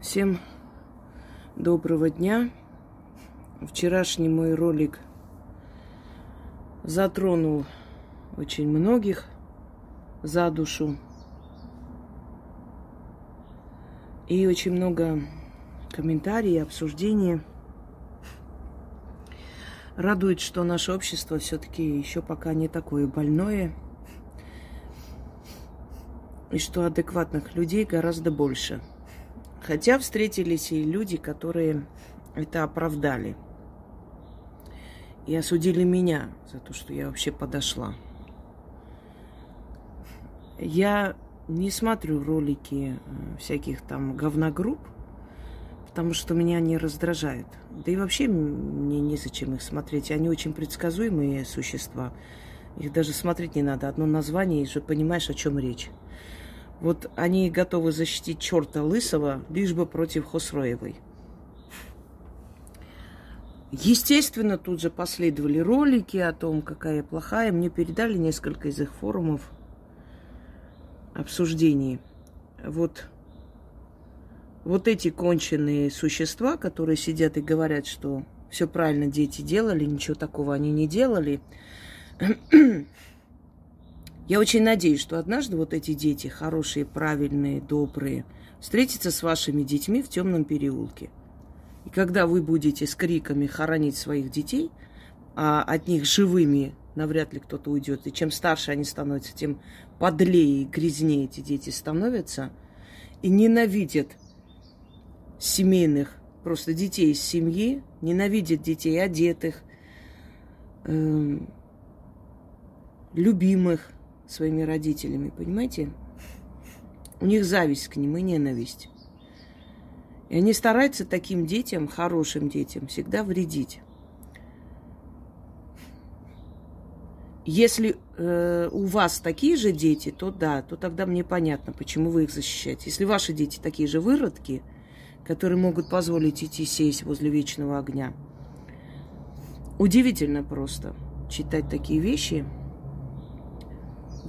Всем доброго дня. Вчерашний мой ролик затронул очень многих за душу. И очень много комментариев, обсуждений. Радует, что наше общество все-таки еще пока не такое больное. И что адекватных людей гораздо больше – Хотя встретились и люди, которые это оправдали. И осудили меня за то, что я вообще подошла. Я не смотрю ролики э, всяких там говногрупп, потому что меня они раздражают. Да и вообще мне незачем их смотреть. Они очень предсказуемые существа. Их даже смотреть не надо. Одно название, и уже понимаешь, о чем речь. Вот они готовы защитить черта лысого, лишь бы против Хосроевой. Естественно, тут же последовали ролики о том, какая я плохая. Мне передали несколько из их форумов обсуждений. Вот, вот эти конченые существа, которые сидят и говорят, что все правильно дети делали, ничего такого они не делали. Я очень надеюсь, что однажды вот эти дети, хорошие, правильные, добрые, встретятся с вашими детьми в темном переулке. И когда вы будете с криками хоронить своих детей, а от них живыми навряд ли кто-то уйдет. И чем старше они становятся, тем подлее и грязнее эти дети становятся. И ненавидят семейных, просто детей из семьи, ненавидят детей одетых, э, любимых, своими родителями, понимаете? У них зависть к ним и ненависть. И они стараются таким детям, хорошим детям, всегда вредить. Если э, у вас такие же дети, то да, то тогда мне понятно, почему вы их защищаете. Если ваши дети такие же выродки, которые могут позволить идти сесть возле вечного огня, удивительно просто читать такие вещи –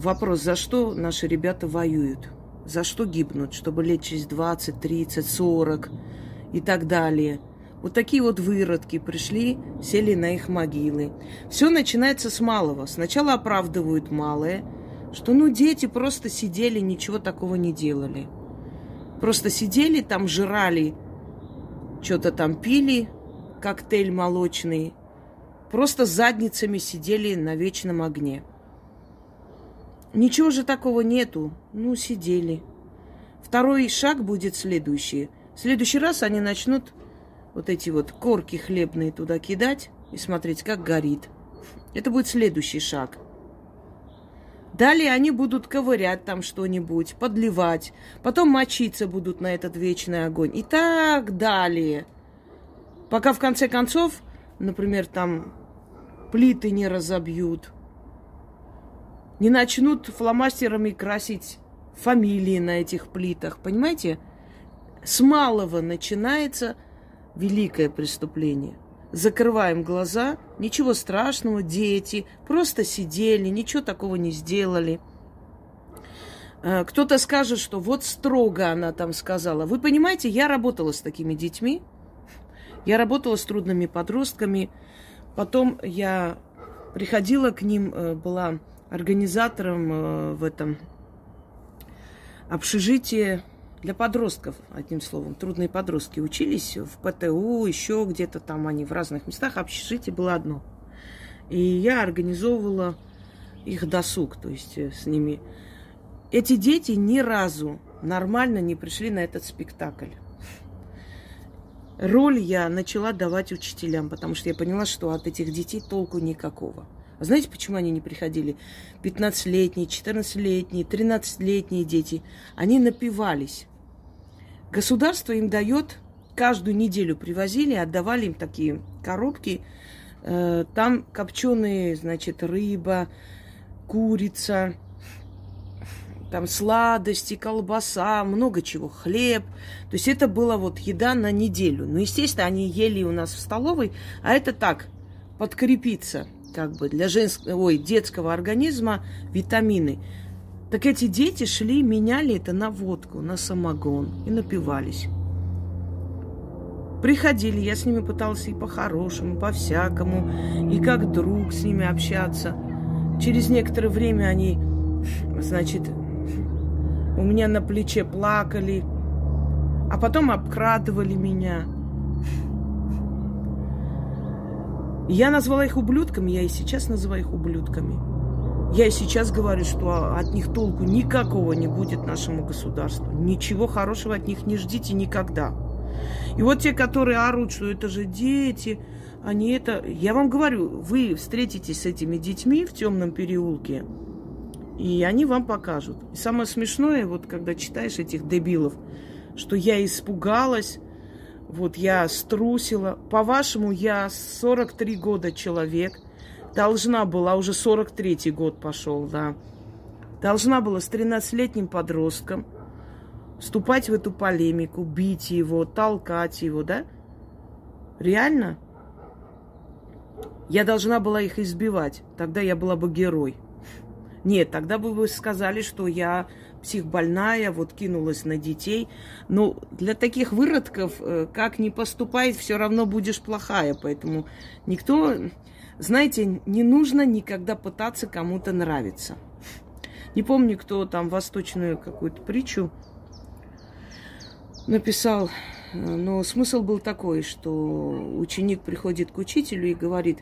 Вопрос, за что наши ребята воюют? За что гибнут? Чтобы лет через 20, 30, 40 и так далее. Вот такие вот выродки пришли, сели на их могилы. Все начинается с малого. Сначала оправдывают малое, что ну дети просто сидели, ничего такого не делали. Просто сидели там, жрали, что-то там пили, коктейль молочный. Просто задницами сидели на вечном огне. Ничего же такого нету. Ну, сидели. Второй шаг будет следующий. В следующий раз они начнут вот эти вот корки хлебные туда кидать и смотреть, как горит. Это будет следующий шаг. Далее они будут ковырять там что-нибудь, подливать, потом мочиться будут на этот вечный огонь и так далее. Пока в конце концов, например, там плиты не разобьют – не начнут фломастерами красить фамилии на этих плитах. Понимаете? С малого начинается великое преступление. Закрываем глаза, ничего страшного, дети просто сидели, ничего такого не сделали. Э, кто-то скажет, что вот строго она там сказала. Вы понимаете, я работала с такими детьми, я работала с трудными подростками, потом я приходила к ним, э, была организатором э, в этом общежитии для подростков, одним словом. Трудные подростки учились в ПТУ, еще где-то там они в разных местах. Общежитие было одно. И я организовывала их досуг, то есть э, с ними. Эти дети ни разу нормально не пришли на этот спектакль. Роль я начала давать учителям, потому что я поняла, что от этих детей толку никакого. Знаете, почему они не приходили? 15-летние, 14-летние, 13-летние дети, они напивались. Государство им дает, каждую неделю привозили, отдавали им такие коробки, э, там копченые, значит, рыба, курица, там сладости, колбаса, много чего, хлеб. То есть это была вот еда на неделю. Ну, естественно, они ели у нас в столовой, а это так, подкрепиться – как бы для женского, ой, детского организма витамины. Так эти дети шли, меняли это на водку, на самогон и напивались. Приходили, я с ними пытался и по-хорошему, по-всякому, и как друг с ними общаться. Через некоторое время они, значит, у меня на плече плакали, а потом обкрадывали меня. Я назвала их ублюдками, я и сейчас называю их ублюдками. Я и сейчас говорю, что от них толку никакого не будет нашему государству. Ничего хорошего от них не ждите никогда. И вот те, которые орут, что это же дети, они это... Я вам говорю, вы встретитесь с этими детьми в темном переулке, и они вам покажут. И самое смешное, вот когда читаешь этих дебилов, что я испугалась, вот я струсила. По-вашему, я 43 года человек, должна была, уже 43-й год пошел, да, должна была с 13-летним подростком вступать в эту полемику, бить его, толкать его, да? Реально? Я должна была их избивать. Тогда я была бы герой. Нет, тогда бы вы сказали, что я психбольная, вот кинулась на детей. Но для таких выродков, э, как ни поступай, все равно будешь плохая. Поэтому никто, знаете, не нужно никогда пытаться кому-то нравиться. Не помню, кто там восточную какую-то притчу написал, но смысл был такой, что ученик приходит к учителю и говорит,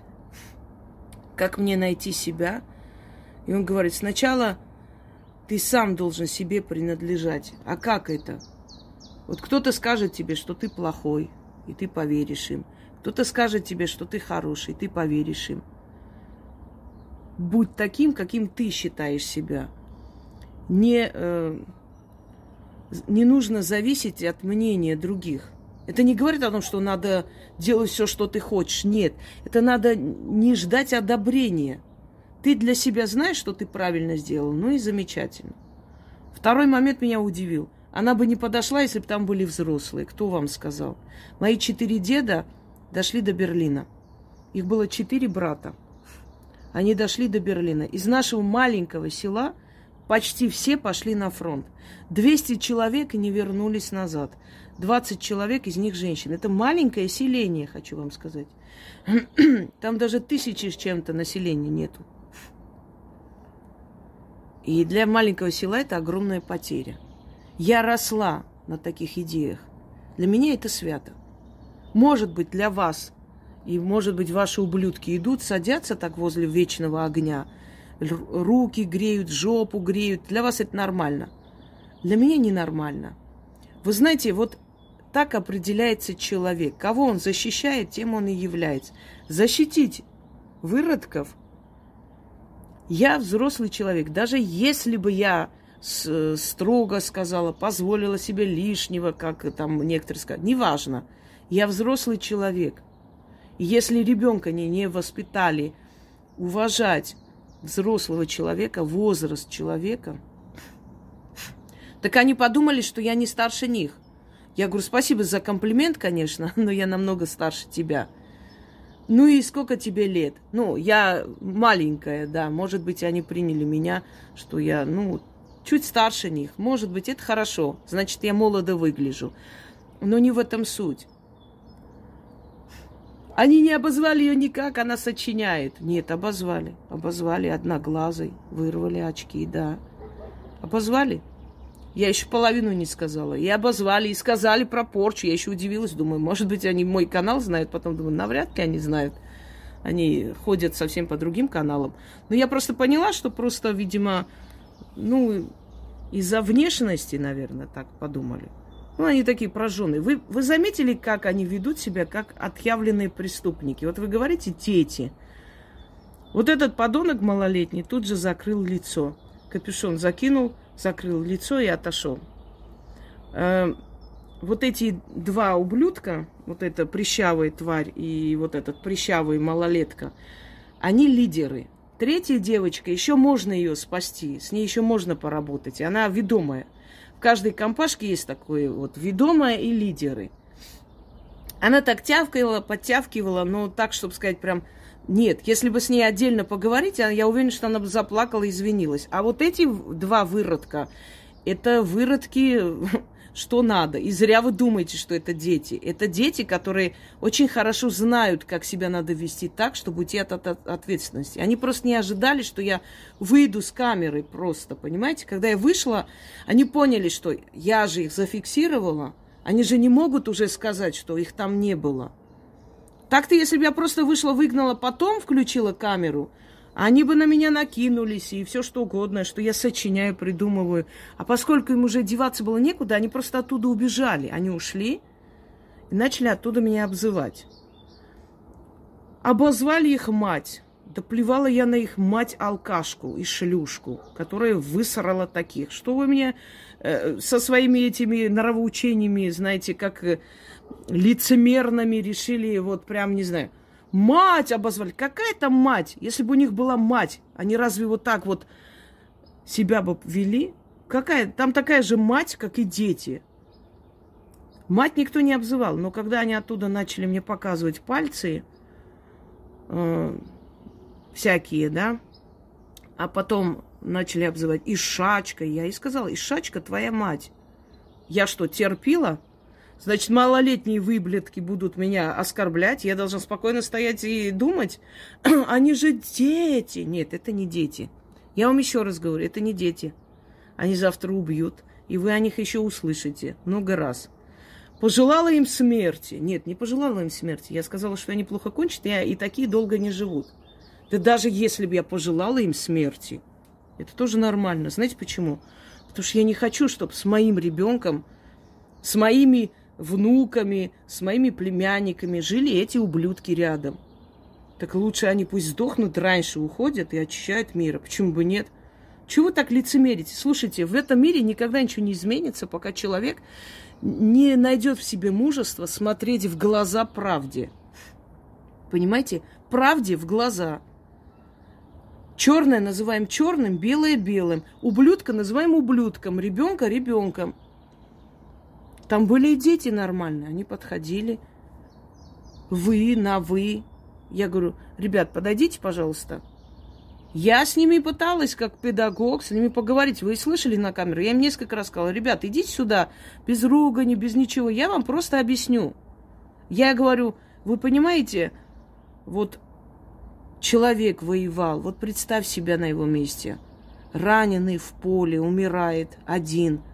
как мне найти себя – и он говорит, сначала ты сам должен себе принадлежать. А как это? Вот кто-то скажет тебе, что ты плохой, и ты поверишь им. Кто-то скажет тебе, что ты хороший, и ты поверишь им. Будь таким, каким ты считаешь себя. Не, э, не нужно зависеть от мнения других. Это не говорит о том, что надо делать все, что ты хочешь. Нет, это надо не ждать одобрения. Ты для себя знаешь, что ты правильно сделал, ну и замечательно. Второй момент меня удивил. Она бы не подошла, если бы там были взрослые. Кто вам сказал? Мои четыре деда дошли до Берлина. Их было четыре брата. Они дошли до Берлина. Из нашего маленького села почти все пошли на фронт. 200 человек не вернулись назад. 20 человек, из них женщин. Это маленькое селение, хочу вам сказать. Там даже тысячи с чем-то населения нету. И для маленького села это огромная потеря. Я росла на таких идеях. Для меня это свято. Может быть, для вас, и может быть, ваши ублюдки идут, садятся так возле вечного огня, руки греют, жопу греют. Для вас это нормально. Для меня ненормально. Вы знаете, вот так определяется человек. Кого он защищает, тем он и является. Защитить выродков я взрослый человек. Даже если бы я строго сказала, позволила себе лишнего, как там некоторые сказали, неважно. Я взрослый человек. Если ребенка не, не воспитали уважать взрослого человека, возраст человека, так они подумали, что я не старше них. Я говорю, спасибо за комплимент, конечно, но я намного старше тебя. Ну и сколько тебе лет? Ну, я маленькая, да. Может быть, они приняли меня, что я, ну, чуть старше них. Может быть, это хорошо. Значит, я молодо выгляжу. Но не в этом суть. Они не обозвали ее никак, она сочиняет. Нет, обозвали. Обозвали одноглазой, вырвали очки, да. Обозвали. Я еще половину не сказала. И обозвали, и сказали про порчу. Я еще удивилась, думаю, может быть, они мой канал знают. Потом думаю, навряд ли они знают. Они ходят совсем по другим каналам. Но я просто поняла, что просто, видимо, ну, из-за внешности, наверное, так подумали. Ну, они такие прожженные. Вы, вы заметили, как они ведут себя, как отъявленные преступники? Вот вы говорите «дети». Вот этот подонок малолетний тут же закрыл лицо. Капюшон закинул, закрыл лицо и отошел. Э, вот эти два ублюдка, вот эта прищавая тварь и вот этот прищавый малолетка, они лидеры. Третья девочка, еще можно ее спасти, с ней еще можно поработать, она ведомая. В каждой компашке есть такое вот ведомая и лидеры. Она так тявкала, подтявкивала, но так, чтобы сказать, прям нет, если бы с ней отдельно поговорить, я уверена, что она бы заплакала и извинилась. А вот эти два выродка, это выродки что надо. И зря вы думаете, что это дети. Это дети, которые очень хорошо знают, как себя надо вести так, чтобы уйти от, от ответственности. Они просто не ожидали, что я выйду с камеры просто, понимаете? Когда я вышла, они поняли, что я же их зафиксировала. Они же не могут уже сказать, что их там не было. Так-то, если бы я просто вышла, выгнала, потом включила камеру, они бы на меня накинулись и все что угодно, что я сочиняю, придумываю. А поскольку им уже деваться было некуда, они просто оттуда убежали. Они ушли и начали оттуда меня обзывать. Обозвали их мать. Да плевала я на их мать-алкашку и шлюшку, которая высрала таких. Что вы мне э, со своими этими нравоучениями, знаете, как э, лицемерными решили, вот прям, не знаю, Мать обозвали. Какая там мать? Если бы у них была мать, они разве вот так вот себя бы вели? Какая? Там такая же мать, как и дети. Мать никто не обзывал, но когда они оттуда начали мне показывать пальцы, э, всякие, да, а потом начали обзывать Ишачка, я и сказала, Ишачка твоя мать. Я что, терпила? Значит, малолетние выблетки будут меня оскорблять, я должна спокойно стоять и думать. Они же дети. Нет, это не дети. Я вам еще раз говорю, это не дети. Они завтра убьют, и вы о них еще услышите много раз. Пожелала им смерти. Нет, не пожелала им смерти. Я сказала, что они плохо кончат, и, и такие долго не живут. Да даже если бы я пожелала им смерти, это тоже нормально. Знаете почему? Потому что я не хочу, чтобы с моим ребенком, с моими внуками, с моими племянниками жили эти ублюдки рядом. Так лучше они пусть сдохнут раньше, уходят и очищают мир. Почему бы нет? Чего вы так лицемерите? Слушайте, в этом мире никогда ничего не изменится, пока человек не найдет в себе мужество смотреть в глаза правде. Понимаете? Правде в глаза. Черное называем черным, белое белым. Ублюдка называем ублюдком, ребенка ребенком. Там были и дети нормальные, они подходили. Вы на вы. Я говорю, ребят, подойдите, пожалуйста. Я с ними пыталась, как педагог, с ними поговорить. Вы слышали на камеру? Я им несколько раз сказала, ребят, идите сюда, без ругани, без ничего. Я вам просто объясню. Я говорю, вы понимаете, вот человек воевал, вот представь себя на его месте. Раненый в поле, умирает один –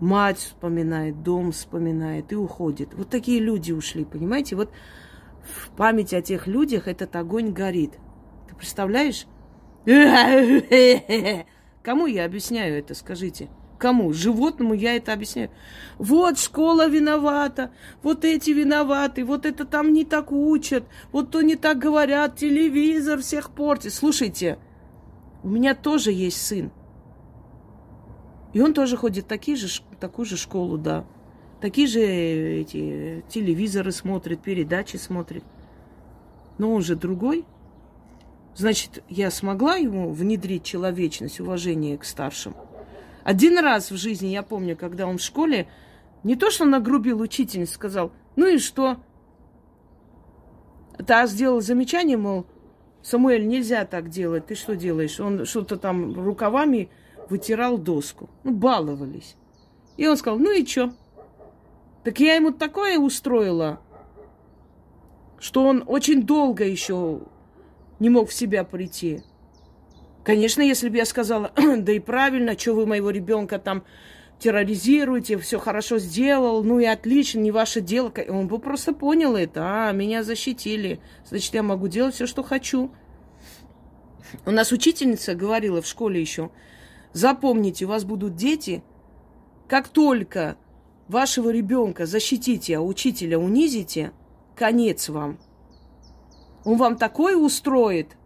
мать вспоминает, дом вспоминает и уходит. Вот такие люди ушли, понимаете? Вот в памяти о тех людях этот огонь горит. Ты представляешь? Кому я объясняю это, скажите? Кому? Животному я это объясняю. Вот школа виновата, вот эти виноваты, вот это там не так учат, вот то не так говорят, телевизор всех портит. Слушайте, у меня тоже есть сын. И он тоже ходит в такие же, такую же школу, да. Такие же эти телевизоры смотрит, передачи смотрит. Но он же другой. Значит, я смогла ему внедрить человечность, уважение к старшим. Один раз в жизни, я помню, когда он в школе, не то, что нагрубил учительницу, сказал, ну и что? Та сделал замечание, мол, Самуэль, нельзя так делать, ты что делаешь? Он что-то там рукавами вытирал доску. Ну, баловались. И он сказал, ну и что? Так я ему такое устроила, что он очень долго еще не мог в себя прийти. Конечно, если бы я сказала, да и правильно, что вы моего ребенка там терроризируете, все хорошо сделал, ну и отлично, не ваше дело. Он бы просто понял это, а, меня защитили, значит, я могу делать все, что хочу. У нас учительница говорила в школе еще, Запомните, у вас будут дети. Как только вашего ребенка защитите, а учителя унизите, конец вам. Он вам такое устроит,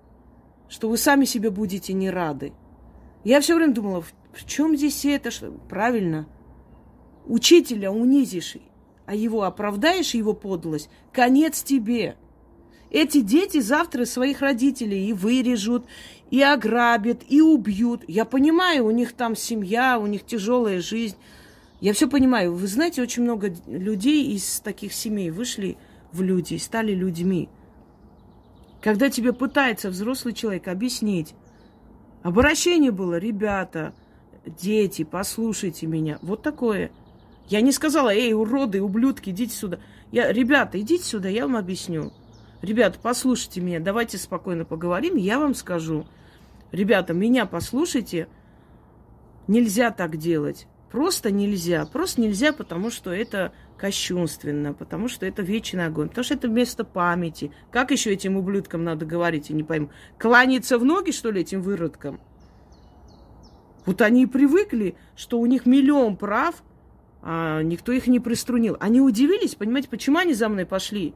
что вы сами себе будете не рады. Я все время думала, в чем здесь это? Что? Правильно. Учителя унизишь, а его оправдаешь, его подлость, конец тебе. Эти дети завтра своих родителей и вырежут, и ограбят, и убьют. Я понимаю, у них там семья, у них тяжелая жизнь. Я все понимаю. Вы знаете, очень много людей из таких семей вышли в люди, стали людьми. Когда тебе пытается взрослый человек объяснить, обращение было, ребята, дети, послушайте меня, вот такое. Я не сказала, эй, уроды, ублюдки, идите сюда. Я, ребята, идите сюда, я вам объясню. Ребята, послушайте меня, давайте спокойно поговорим, я вам скажу. Ребята, меня послушайте, нельзя так делать. Просто нельзя. Просто нельзя, потому что это кощунственно, потому что это вечный огонь, потому что это место памяти. Как еще этим ублюдкам надо говорить, я не пойму. Кланяться в ноги, что ли, этим выродкам? Вот они и привыкли, что у них миллион прав, а никто их не приструнил. Они удивились, понимаете, почему они за мной пошли?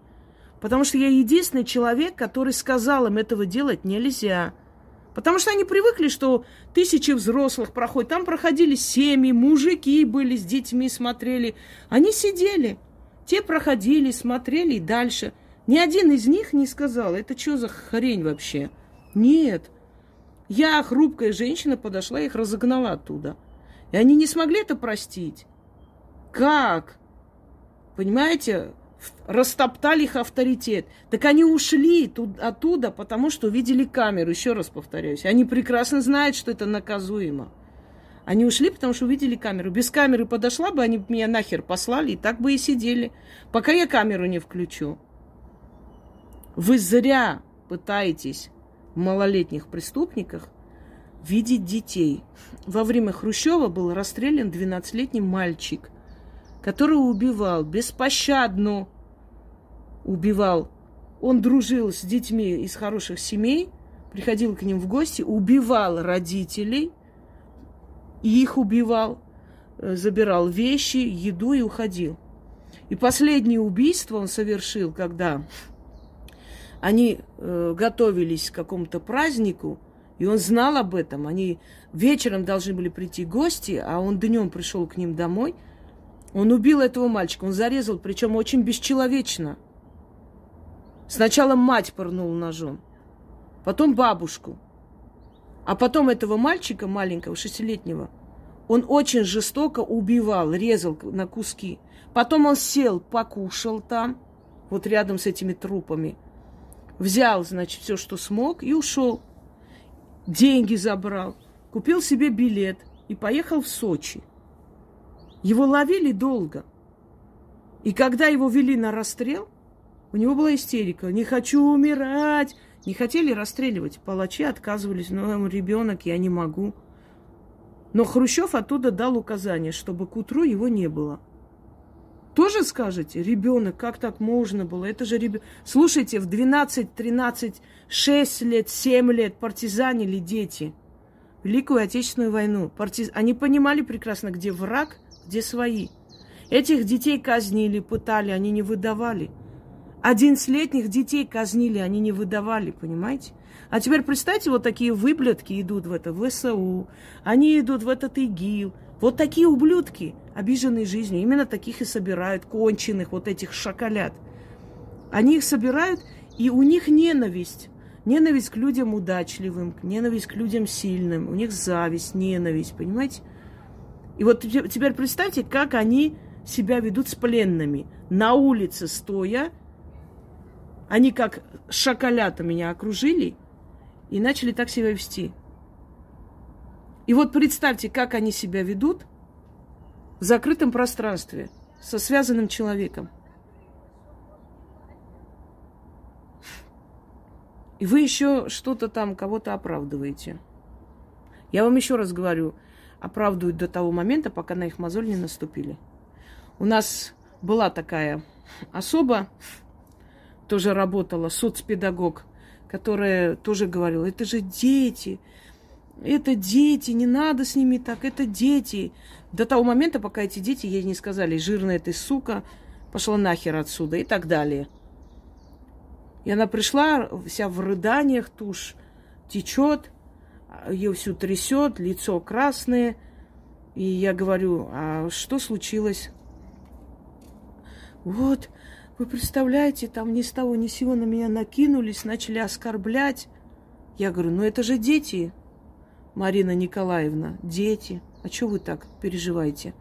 Потому что я единственный человек, который сказал им этого делать нельзя. Потому что они привыкли, что тысячи взрослых проходят. Там проходили семьи, мужики были с детьми, смотрели. Они сидели. Те проходили, смотрели и дальше. Ни один из них не сказал, это что за хрень вообще? Нет. Я, хрупкая женщина, подошла и их разогнала оттуда. И они не смогли это простить. Как? Понимаете? Растоптали их авторитет. Так они ушли тут, оттуда, потому что увидели камеру. Еще раз повторяюсь. Они прекрасно знают, что это наказуемо. Они ушли, потому что увидели камеру. Без камеры подошла бы, они меня нахер послали, и так бы и сидели, пока я камеру не включу. Вы зря пытаетесь в малолетних преступниках видеть детей. Во время Хрущева был расстрелян 12-летний мальчик, который убивал беспощадно, убивал. Он дружил с детьми из хороших семей, приходил к ним в гости, убивал родителей, и их убивал, э, забирал вещи, еду и уходил. И последнее убийство он совершил, когда они э, готовились к какому-то празднику, и он знал об этом. Они вечером должны были прийти гости, а он днем пришел к ним домой. Он убил этого мальчика, он зарезал, причем очень бесчеловечно. Сначала мать пырнул ножом, потом бабушку, а потом этого мальчика маленького, шестилетнего, он очень жестоко убивал, резал на куски. Потом он сел, покушал там, вот рядом с этими трупами – Взял, значит, все, что смог, и ушел. Деньги забрал, купил себе билет и поехал в Сочи. Его ловили долго. И когда его вели на расстрел, у него была истерика. Не хочу умирать. Не хотели расстреливать. Палачи отказывались. Ну, ребенок, я не могу. Но Хрущев оттуда дал указание, чтобы к утру его не было. Тоже скажете, ребенок, как так можно было? Это же ребенок. Слушайте, в 12, 13, 6 лет, 7 лет партизанили дети. Великую Отечественную войну. Партиз... Они понимали прекрасно, где враг, где свои. Этих детей казнили, пытали, они не выдавали. Одиннадцатилетних детей казнили, они не выдавали, понимаете? А теперь представьте, вот такие выблядки идут в это, в ВСУ, они идут в этот ИГИЛ. Вот такие ублюдки – обиженные жизнью. Именно таких и собирают, конченых, вот этих шоколад. Они их собирают, и у них ненависть. Ненависть к людям удачливым, ненависть к людям сильным. У них зависть, ненависть, понимаете? И вот теперь представьте, как они себя ведут с пленными. На улице стоя, они как шоколята меня окружили и начали так себя вести. И вот представьте, как они себя ведут – в закрытом пространстве со связанным человеком. И вы еще что-то там кого-то оправдываете. Я вам еще раз говорю, оправдывают до того момента, пока на их мозоль не наступили. У нас была такая особа, тоже работала, соцпедагог, которая тоже говорила, это же дети, это дети, не надо с ними так, это дети. До того момента, пока эти дети ей не сказали, жирная ты сука, пошла нахер отсюда и так далее. И она пришла вся в рыданиях, тушь течет, ее всю трясет, лицо красное. И я говорю, а что случилось? Вот, вы представляете, там ни с того ни с сего на меня накинулись, начали оскорблять. Я говорю, ну это же дети, Марина Николаевна, дети. А что вы так переживаете?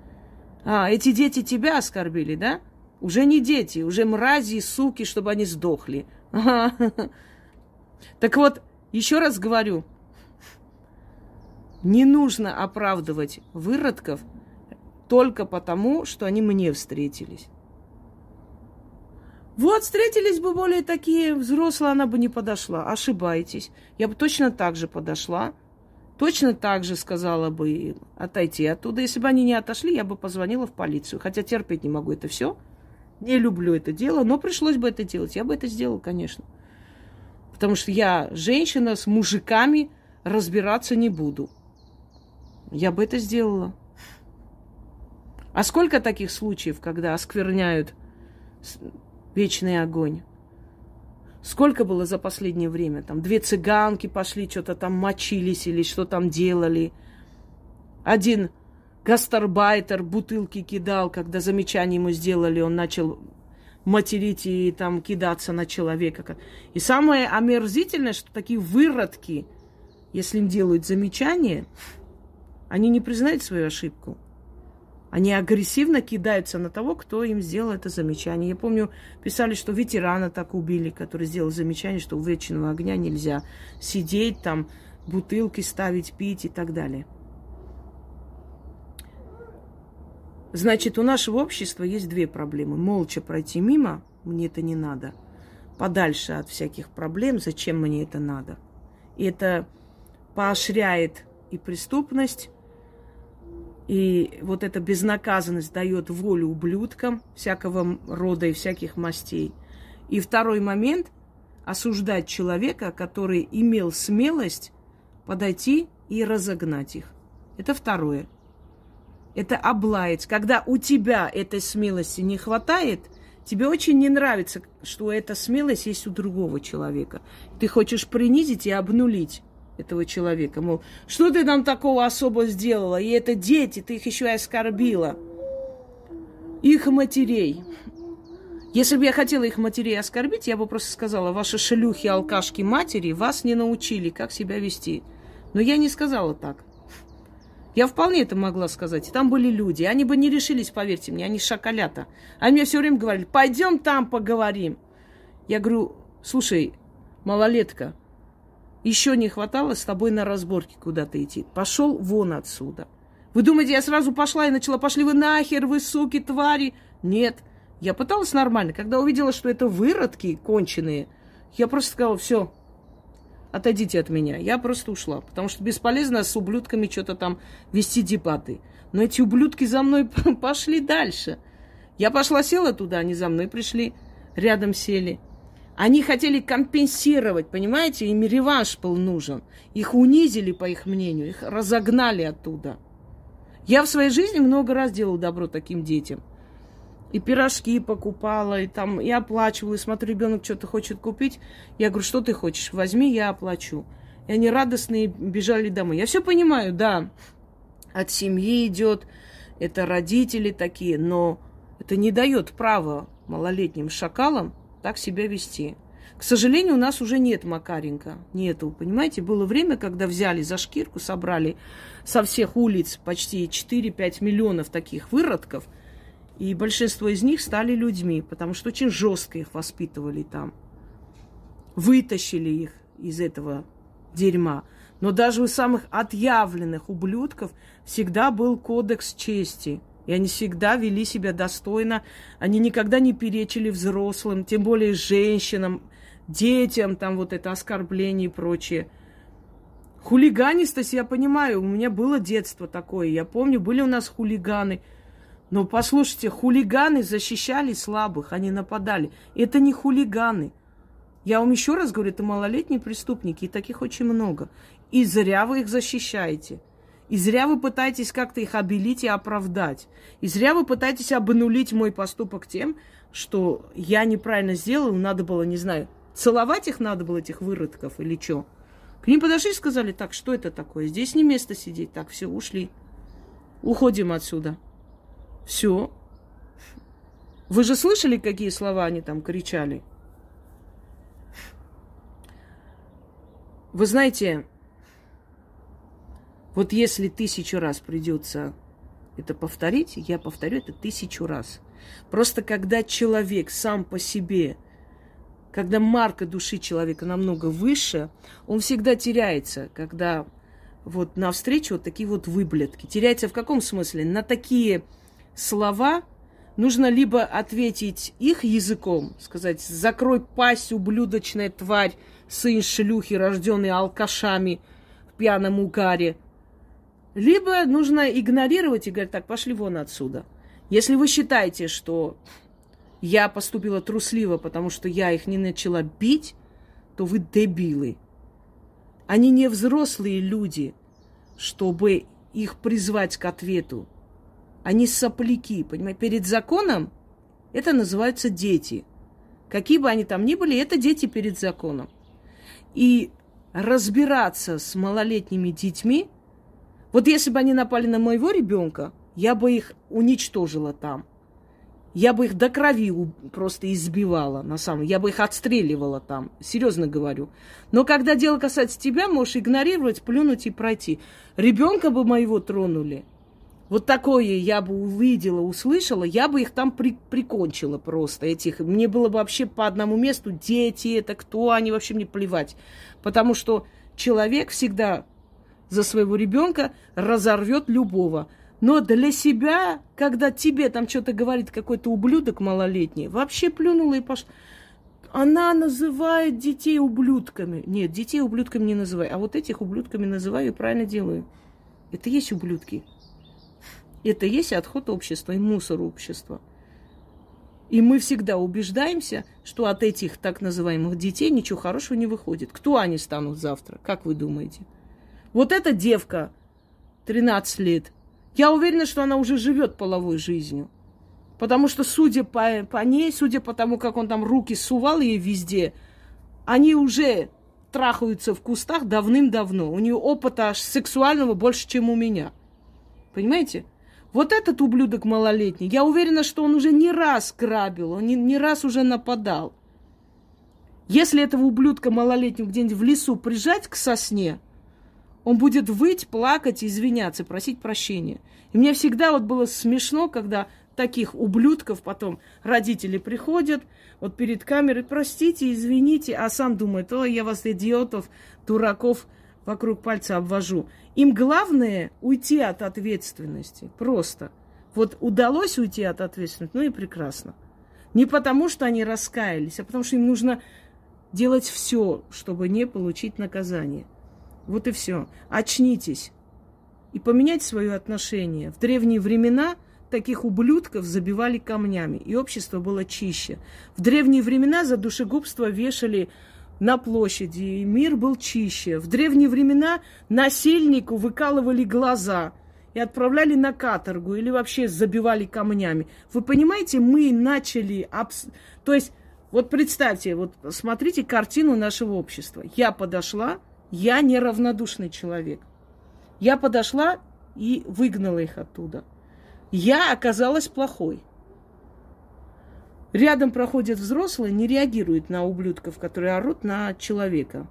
А, эти дети тебя оскорбили, да? Уже не дети, уже мрази, суки, чтобы они сдохли. Так вот, еще раз говорю, не нужно оправдывать выродков только потому, что они мне встретились. Вот, встретились бы более такие взрослые, она бы не подошла. Ошибаетесь. Я бы точно так же подошла. Точно так же сказала бы отойти оттуда. Если бы они не отошли, я бы позвонила в полицию. Хотя терпеть не могу это все. Не люблю это дело, но пришлось бы это делать. Я бы это сделала, конечно. Потому что я женщина с мужиками разбираться не буду. Я бы это сделала. А сколько таких случаев, когда оскверняют вечный огонь? Сколько было за последнее время? Там две цыганки пошли, что-то там мочились или что там делали. Один гастарбайтер бутылки кидал, когда замечание ему сделали, он начал материть и там кидаться на человека. И самое омерзительное, что такие выродки, если им делают замечание, они не признают свою ошибку. Они агрессивно кидаются на того, кто им сделал это замечание. Я помню, писали, что ветерана так убили, который сделал замечание, что у вечного огня нельзя сидеть там, бутылки ставить, пить и так далее. Значит, у нашего общества есть две проблемы. Молча пройти мимо, мне это не надо. Подальше от всяких проблем, зачем мне это надо. И это поощряет и преступность, и вот эта безнаказанность дает волю ублюдкам всякого рода и всяких мастей. И второй момент – осуждать человека, который имел смелость подойти и разогнать их. Это второе. Это облаять. Когда у тебя этой смелости не хватает, тебе очень не нравится, что эта смелость есть у другого человека. Ты хочешь принизить и обнулить этого человека. Мол, что ты там такого особо сделала? И это дети, ты их еще и оскорбила. Их матерей. Если бы я хотела их матерей оскорбить, я бы просто сказала, ваши шлюхи, алкашки матери вас не научили, как себя вести. Но я не сказала так. Я вполне это могла сказать. И там были люди. Они бы не решились, поверьте мне, они шоколята. Они мне все время говорили, пойдем там поговорим. Я говорю, слушай, малолетка, еще не хватало с тобой на разборке куда-то идти. Пошел вон отсюда. Вы думаете, я сразу пошла и начала, пошли вы нахер, вы суки, твари? Нет. Я пыталась нормально. Когда увидела, что это выродки конченые, я просто сказала, все, отойдите от меня. Я просто ушла, потому что бесполезно с ублюдками что-то там вести дебаты. Но эти ублюдки за мной пошли дальше. Я пошла, села туда, они за мной пришли, рядом сели. Они хотели компенсировать, понимаете, им реванш был нужен. Их унизили, по их мнению, их разогнали оттуда. Я в своей жизни много раз делала добро таким детям. И пирожки покупала, и там, и оплачивала, и смотрю, ребенок что-то хочет купить. Я говорю, что ты хочешь? Возьми, я оплачу. И они радостные бежали домой. Я все понимаю, да, от семьи идет, это родители такие, но это не дает права малолетним шакалам так себя вести. К сожалению, у нас уже нет Макаренко. Нету, понимаете? Было время, когда взяли за шкирку, собрали со всех улиц почти 4-5 миллионов таких выродков, и большинство из них стали людьми, потому что очень жестко их воспитывали там. Вытащили их из этого дерьма. Но даже у самых отъявленных ублюдков всегда был кодекс чести – и они всегда вели себя достойно. Они никогда не перечили взрослым, тем более женщинам, детям, там вот это оскорбление и прочее. Хулиганистость, я понимаю, у меня было детство такое. Я помню, были у нас хулиганы. Но послушайте, хулиганы защищали слабых, они нападали. Это не хулиганы. Я вам еще раз говорю, это малолетние преступники, и таких очень много. И зря вы их защищаете. И зря вы пытаетесь как-то их обелить и оправдать. И зря вы пытаетесь обнулить мой поступок тем, что я неправильно сделал, надо было, не знаю, целовать их надо было, этих выродков или что. К ним подошли и сказали, так, что это такое? Здесь не место сидеть. Так, все, ушли. Уходим отсюда. Все. Вы же слышали, какие слова они там кричали? Вы знаете, вот если тысячу раз придется это повторить, я повторю это тысячу раз. Просто когда человек сам по себе, когда марка души человека намного выше, он всегда теряется, когда вот навстречу вот такие вот выблетки. Теряется в каком смысле? На такие слова нужно либо ответить их языком, сказать, закрой пасть, ублюдочная тварь, сын шлюхи, рожденный алкашами в пьяном угаре. Либо нужно игнорировать и говорить, так, пошли вон отсюда. Если вы считаете, что я поступила трусливо, потому что я их не начала бить, то вы дебилы. Они не взрослые люди, чтобы их призвать к ответу. Они сопляки, понимаете? Перед законом это называются дети. Какие бы они там ни были, это дети перед законом. И разбираться с малолетними детьми, вот если бы они напали на моего ребенка, я бы их уничтожила там. Я бы их до крови просто избивала, на самом деле. Я бы их отстреливала там, серьезно говорю. Но когда дело касается тебя, можешь игнорировать, плюнуть и пройти. Ребенка бы моего тронули. Вот такое я бы увидела, услышала, я бы их там при, прикончила просто, этих. Мне было бы вообще по одному месту, дети это, кто они, вообще мне плевать. Потому что человек всегда за своего ребенка разорвет любого. Но для себя, когда тебе там что-то говорит какой-то ублюдок малолетний, вообще плюнула и пошла. Она называет детей ублюдками. Нет, детей ублюдками не называй. А вот этих ублюдками называю и правильно делаю. Это есть ублюдки. Это есть отход общества и мусор общества. И мы всегда убеждаемся, что от этих так называемых детей ничего хорошего не выходит. Кто они станут завтра? Как вы думаете? Вот эта девка, 13 лет, я уверена, что она уже живет половой жизнью. Потому что, судя по, по ней, судя по тому, как он там руки сувал ей везде, они уже трахаются в кустах давным-давно. У нее опыта сексуального больше, чем у меня. Понимаете? Вот этот ублюдок малолетний, я уверена, что он уже не раз грабил, он не, не раз уже нападал. Если этого ублюдка малолетнего где-нибудь в лесу прижать к сосне, он будет выть, плакать, извиняться, просить прощения. И мне всегда вот было смешно, когда таких ублюдков потом родители приходят вот перед камерой, простите, извините, а сам думает, ой, я вас идиотов, дураков вокруг пальца обвожу. Им главное уйти от ответственности. Просто. Вот удалось уйти от ответственности, ну и прекрасно. Не потому, что они раскаялись, а потому, что им нужно делать все, чтобы не получить наказание. Вот и все. Очнитесь и поменяйте свое отношение. В древние времена таких ублюдков забивали камнями, и общество было чище. В древние времена за душегубство вешали на площади, и мир был чище. В древние времена насильнику выкалывали глаза и отправляли на каторгу или вообще забивали камнями. Вы понимаете, мы начали... Абс... То есть, вот представьте, вот смотрите картину нашего общества. Я подошла, я неравнодушный человек. Я подошла и выгнала их оттуда. Я оказалась плохой. Рядом проходят взрослые, не реагируют на ублюдков, которые орут на человека.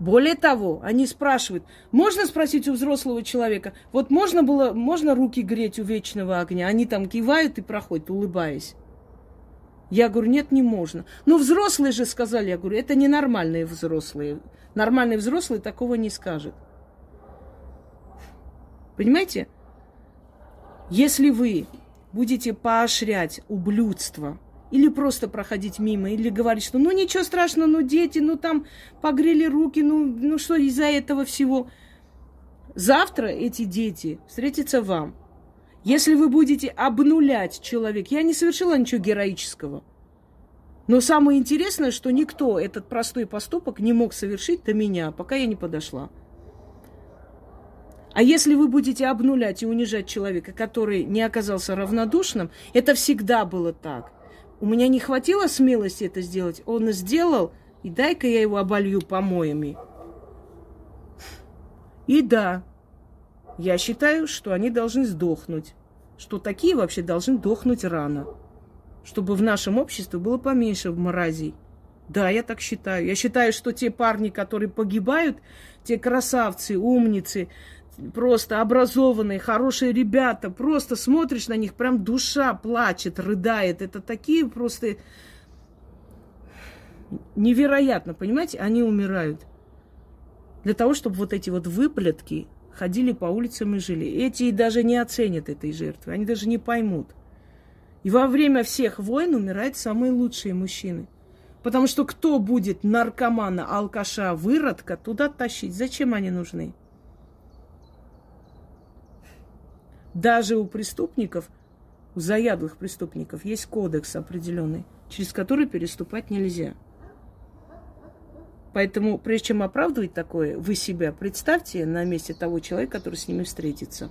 Более того, они спрашивают, можно спросить у взрослого человека, вот можно было, можно руки греть у вечного огня? Они там кивают и проходят, улыбаясь. Я говорю, нет, не можно. Ну, взрослые же сказали, я говорю, это ненормальные взрослые. Нормальный взрослый такого не скажет. Понимаете? Если вы будете поощрять ублюдство, или просто проходить мимо, или говорить, что ну ничего страшного, ну дети, ну там погрели руки, ну, ну что из-за этого всего. Завтра эти дети встретятся вам. Если вы будете обнулять человека, я не совершила ничего героического. Но самое интересное, что никто этот простой поступок не мог совершить до меня, пока я не подошла. А если вы будете обнулять и унижать человека, который не оказался равнодушным, это всегда было так. У меня не хватило смелости это сделать. Он сделал, и дай-ка я его оболью помоями. И да, я считаю, что они должны сдохнуть. Что такие вообще должны дохнуть рано. Чтобы в нашем обществе было поменьше мразей. Да, я так считаю. Я считаю, что те парни, которые погибают, те красавцы, умницы, просто образованные, хорошие ребята, просто смотришь на них, прям душа плачет, рыдает. Это такие просто невероятно, понимаете? Они умирают. Для того, чтобы вот эти вот выплетки ходили по улицам и жили. Эти даже не оценят этой жертвы, они даже не поймут. И во время всех войн умирают самые лучшие мужчины. Потому что кто будет наркомана, алкаша, выродка туда тащить? Зачем они нужны? Даже у преступников, у заядлых преступников есть кодекс определенный, через который переступать нельзя. Поэтому, прежде чем оправдывать такое, вы себя представьте на месте того человека, который с ними встретится.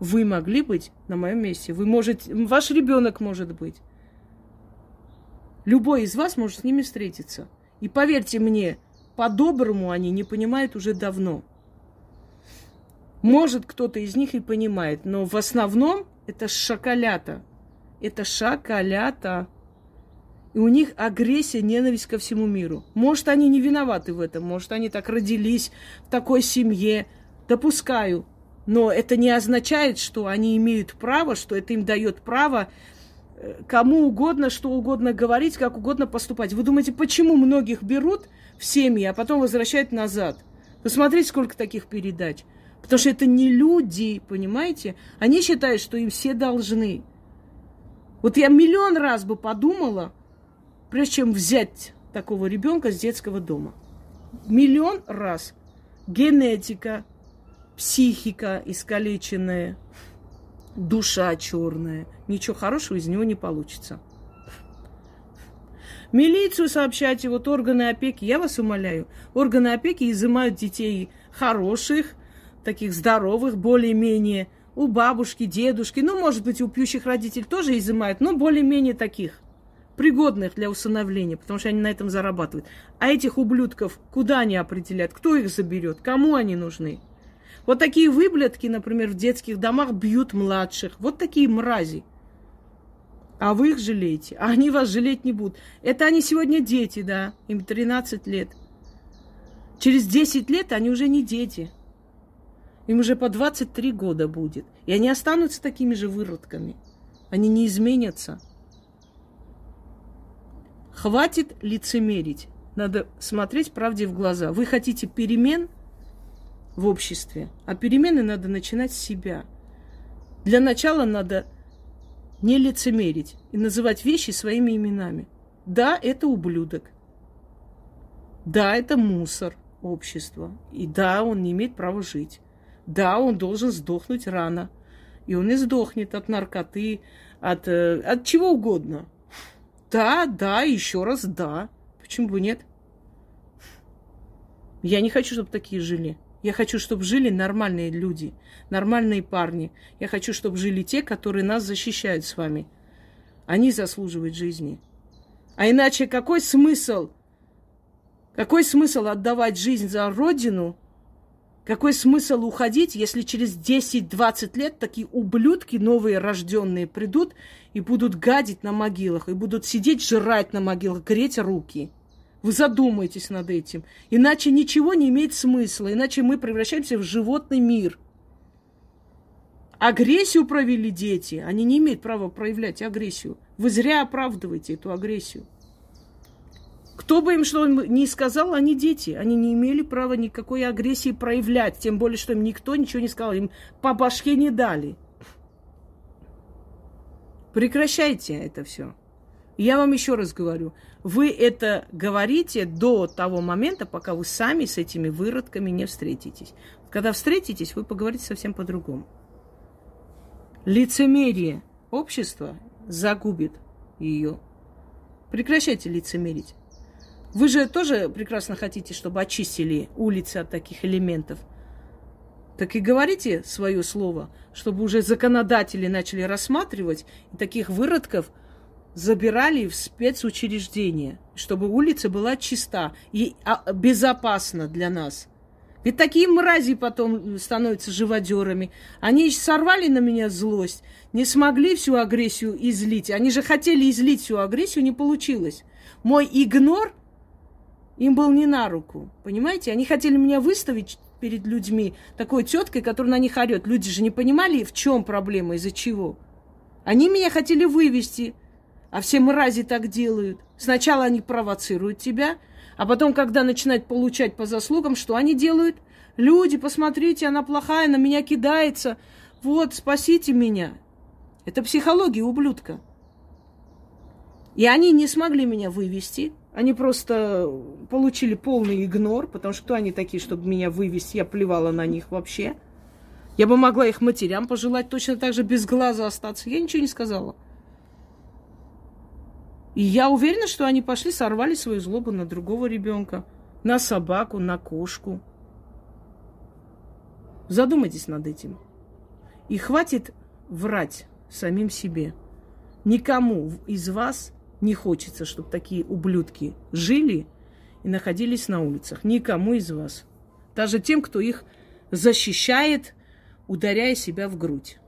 Вы могли быть на моем месте. Вы можете, ваш ребенок может быть. Любой из вас может с ними встретиться. И поверьте мне, по-доброму они не понимают уже давно. Может, кто-то из них и понимает, но в основном это шоколята. Это шоколята. И у них агрессия, ненависть ко всему миру. Может, они не виноваты в этом, может, они так родились в такой семье. Допускаю. Но это не означает, что они имеют право, что это им дает право э, кому угодно, что угодно говорить, как угодно поступать. Вы думаете, почему многих берут в семьи, а потом возвращают назад? Посмотрите, сколько таких передач. Потому что это не люди, понимаете? Они считают, что им все должны. Вот я миллион раз бы подумала, прежде чем взять такого ребенка с детского дома. Миллион раз. Генетика, психика искалеченная, душа черная. Ничего хорошего из него не получится. Милицию сообщайте, вот органы опеки, я вас умоляю, органы опеки изымают детей хороших, таких здоровых, более-менее, у бабушки, дедушки, ну, может быть, у пьющих родителей тоже изымают, но более-менее таких пригодных для усыновления, потому что они на этом зарабатывают. А этих ублюдков куда они определяют? Кто их заберет? Кому они нужны? Вот такие выблядки, например, в детских домах бьют младших. Вот такие мрази. А вы их жалеете. А они вас жалеть не будут. Это они сегодня дети, да. Им 13 лет. Через 10 лет они уже не дети. Им уже по 23 года будет. И они останутся такими же выродками. Они не изменятся. Хватит лицемерить. Надо смотреть правде в глаза. Вы хотите перемен в обществе, а перемены надо начинать с себя. Для начала надо не лицемерить и называть вещи своими именами. Да, это ублюдок. Да, это мусор общества. И да, он не имеет права жить. Да, он должен сдохнуть рано. И он и сдохнет от наркоты, от, э, от чего угодно. Да, да, еще раз да. Почему бы нет? Я не хочу, чтобы такие жили. Я хочу, чтобы жили нормальные люди, нормальные парни. Я хочу, чтобы жили те, которые нас защищают с вами. Они заслуживают жизни. А иначе какой смысл? Какой смысл отдавать жизнь за родину? Какой смысл уходить, если через 10-20 лет такие ублюдки, новые рожденные, придут и будут гадить на могилах, и будут сидеть, жрать на могилах, греть руки. Вы задумайтесь над этим. Иначе ничего не имеет смысла. Иначе мы превращаемся в животный мир. Агрессию провели дети. Они не имеют права проявлять агрессию. Вы зря оправдываете эту агрессию. Кто бы им что ни сказал, они дети. Они не имели права никакой агрессии проявлять. Тем более, что им никто ничего не сказал. Им по башке не дали. Прекращайте это все. Я вам еще раз говорю, вы это говорите до того момента, пока вы сами с этими выродками не встретитесь. Когда встретитесь, вы поговорите совсем по-другому. Лицемерие общества загубит ее. Прекращайте лицемерить. Вы же тоже прекрасно хотите, чтобы очистили улицы от таких элементов – так и говорите свое слово, чтобы уже законодатели начали рассматривать и таких выродков забирали в спецучреждения, чтобы улица была чиста и а, безопасна для нас. Ведь такие мрази потом становятся живодерами. Они сорвали на меня злость, не смогли всю агрессию излить. Они же хотели излить всю агрессию, не получилось. Мой игнор им был не на руку, понимаете? Они хотели меня выставить перед людьми такой теткой, которая на них орет. Люди же не понимали, в чем проблема, из-за чего. Они меня хотели вывести, а все мрази так делают. Сначала они провоцируют тебя, а потом, когда начинают получать по заслугам, что они делают? Люди, посмотрите, она плохая, на меня кидается. Вот, спасите меня. Это психология ублюдка. И они не смогли меня вывести. Они просто получили полный игнор, потому что они такие, чтобы меня вывести? Я плевала на них вообще. Я бы могла их матерям пожелать точно так же без глаза остаться. Я ничего не сказала. И я уверена, что они пошли, сорвали свою злобу на другого ребенка, на собаку, на кошку. Задумайтесь над этим. И хватит врать самим себе. Никому из вас не хочется, чтобы такие ублюдки жили и находились на улицах. Никому из вас. Даже тем, кто их защищает, ударяя себя в грудь.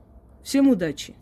Всем удачи!